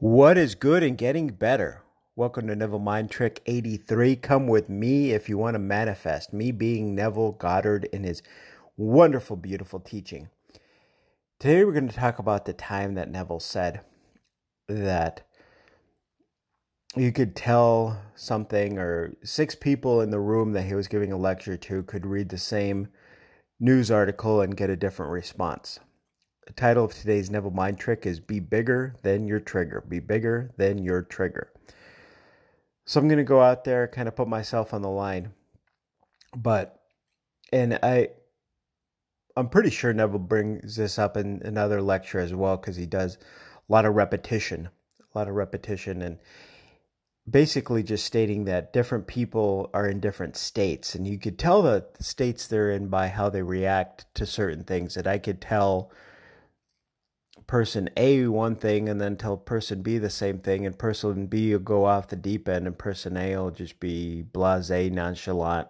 What is good and getting better? Welcome to Neville Mind Trick 83. Come with me if you want to manifest. Me being Neville Goddard in his wonderful, beautiful teaching. Today we're going to talk about the time that Neville said that you could tell something, or six people in the room that he was giving a lecture to could read the same news article and get a different response. The title of today's Neville Mind Trick is Be Bigger Than Your Trigger. Be Bigger Than Your Trigger. So I'm going to go out there, kind of put myself on the line. But, and I, I'm pretty sure Neville brings this up in another lecture as well because he does a lot of repetition, a lot of repetition, and basically just stating that different people are in different states, and you could tell the states they're in by how they react to certain things. That I could tell person A one thing and then tell person B the same thing, and person B will go off the deep end, and person A will just be blase, nonchalant.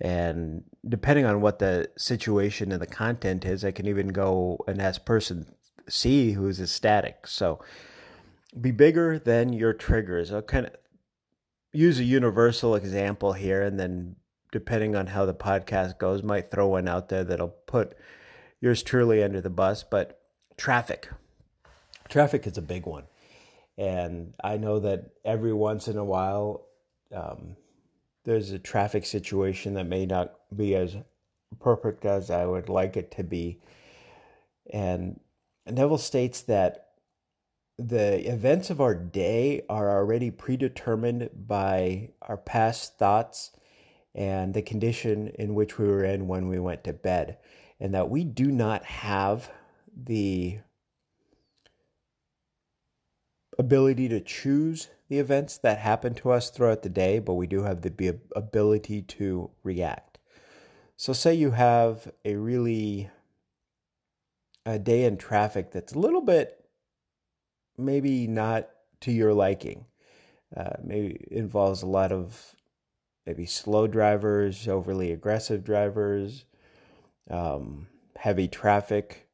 And depending on what the situation and the content is, I can even go and ask person C who's ecstatic. So be bigger than your triggers. I'll kind of use a universal example here, and then depending on how the podcast goes, might throw one out there that'll put yours truly under the bus. But traffic. Traffic is a big one. And I know that every once in a while, um, there's a traffic situation that may not be as perfect as I would like it to be. And Neville states that the events of our day are already predetermined by our past thoughts and the condition in which we were in when we went to bed, and that we do not have the ability to choose the events that happen to us throughout the day, but we do have the ability to react. So, say you have a really a day in traffic that's a little bit maybe not to your liking. Uh, maybe involves a lot of maybe slow drivers, overly aggressive drivers, um, heavy traffic,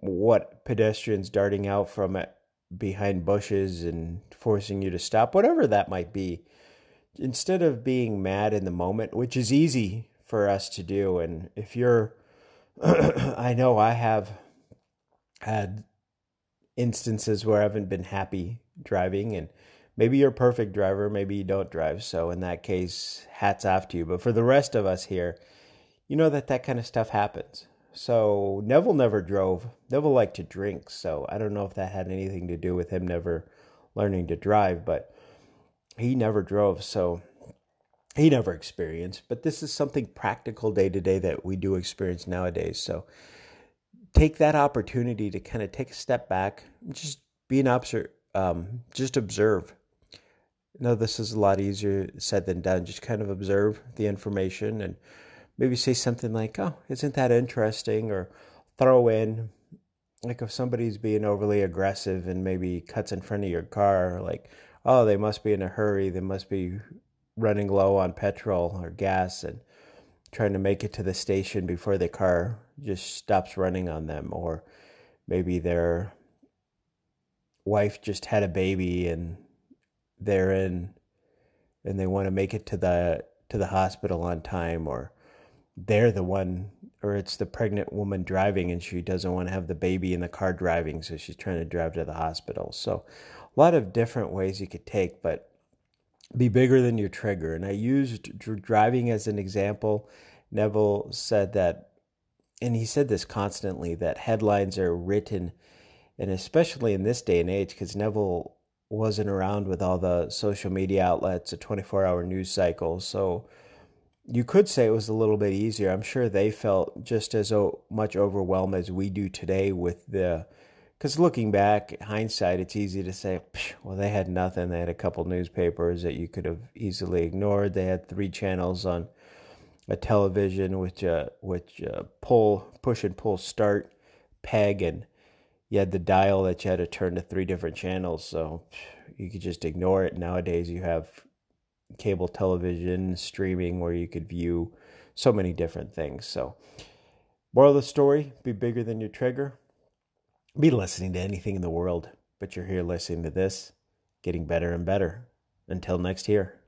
what pedestrians darting out from uh, behind bushes and forcing you to stop, whatever that might be. Instead of being mad in the moment, which is easy for us to do, and if you're, I know I have had instances where I haven't been happy driving, and maybe you're a perfect driver, maybe you don't drive. So in that case, hats off to you. But for the rest of us here, you know that that kind of stuff happens. So Neville never drove. Neville liked to drink, so I don't know if that had anything to do with him never learning to drive, but he never drove, so he never experienced. But this is something practical day to day that we do experience nowadays. So take that opportunity to kind of take a step back, just be an observer, um, just observe. No, this is a lot easier said than done. Just kind of observe the information and maybe say something like, "Oh, isn't that interesting?" or throw in like if somebody's being overly aggressive and maybe cuts in front of your car, like, "Oh, they must be in a hurry. They must be running low on petrol or gas and trying to make it to the station before the car just stops running on them or maybe their wife just had a baby and they're in and they want to make it to the to the hospital on time or they're the one or it's the pregnant woman driving and she doesn't want to have the baby in the car driving so she's trying to drive to the hospital. So a lot of different ways you could take but be bigger than your trigger. And i used driving as an example. Neville said that and he said this constantly that headlines are written and especially in this day and age because neville wasn't around with all the social media outlets a 24 hour news cycle. So you could say it was a little bit easier. I'm sure they felt just as much overwhelmed as we do today with the. Because looking back, hindsight, it's easy to say, well, they had nothing. They had a couple newspapers that you could have easily ignored. They had three channels on a television, which uh, which uh, pull, push and pull start, peg, and you had the dial that you had to turn to three different channels. So you could just ignore it. Nowadays, you have cable television, streaming, where you could view so many different things. So, moral of the story be bigger than your trigger. Be listening to anything in the world but you're here listening to this, getting better and better. Until next year.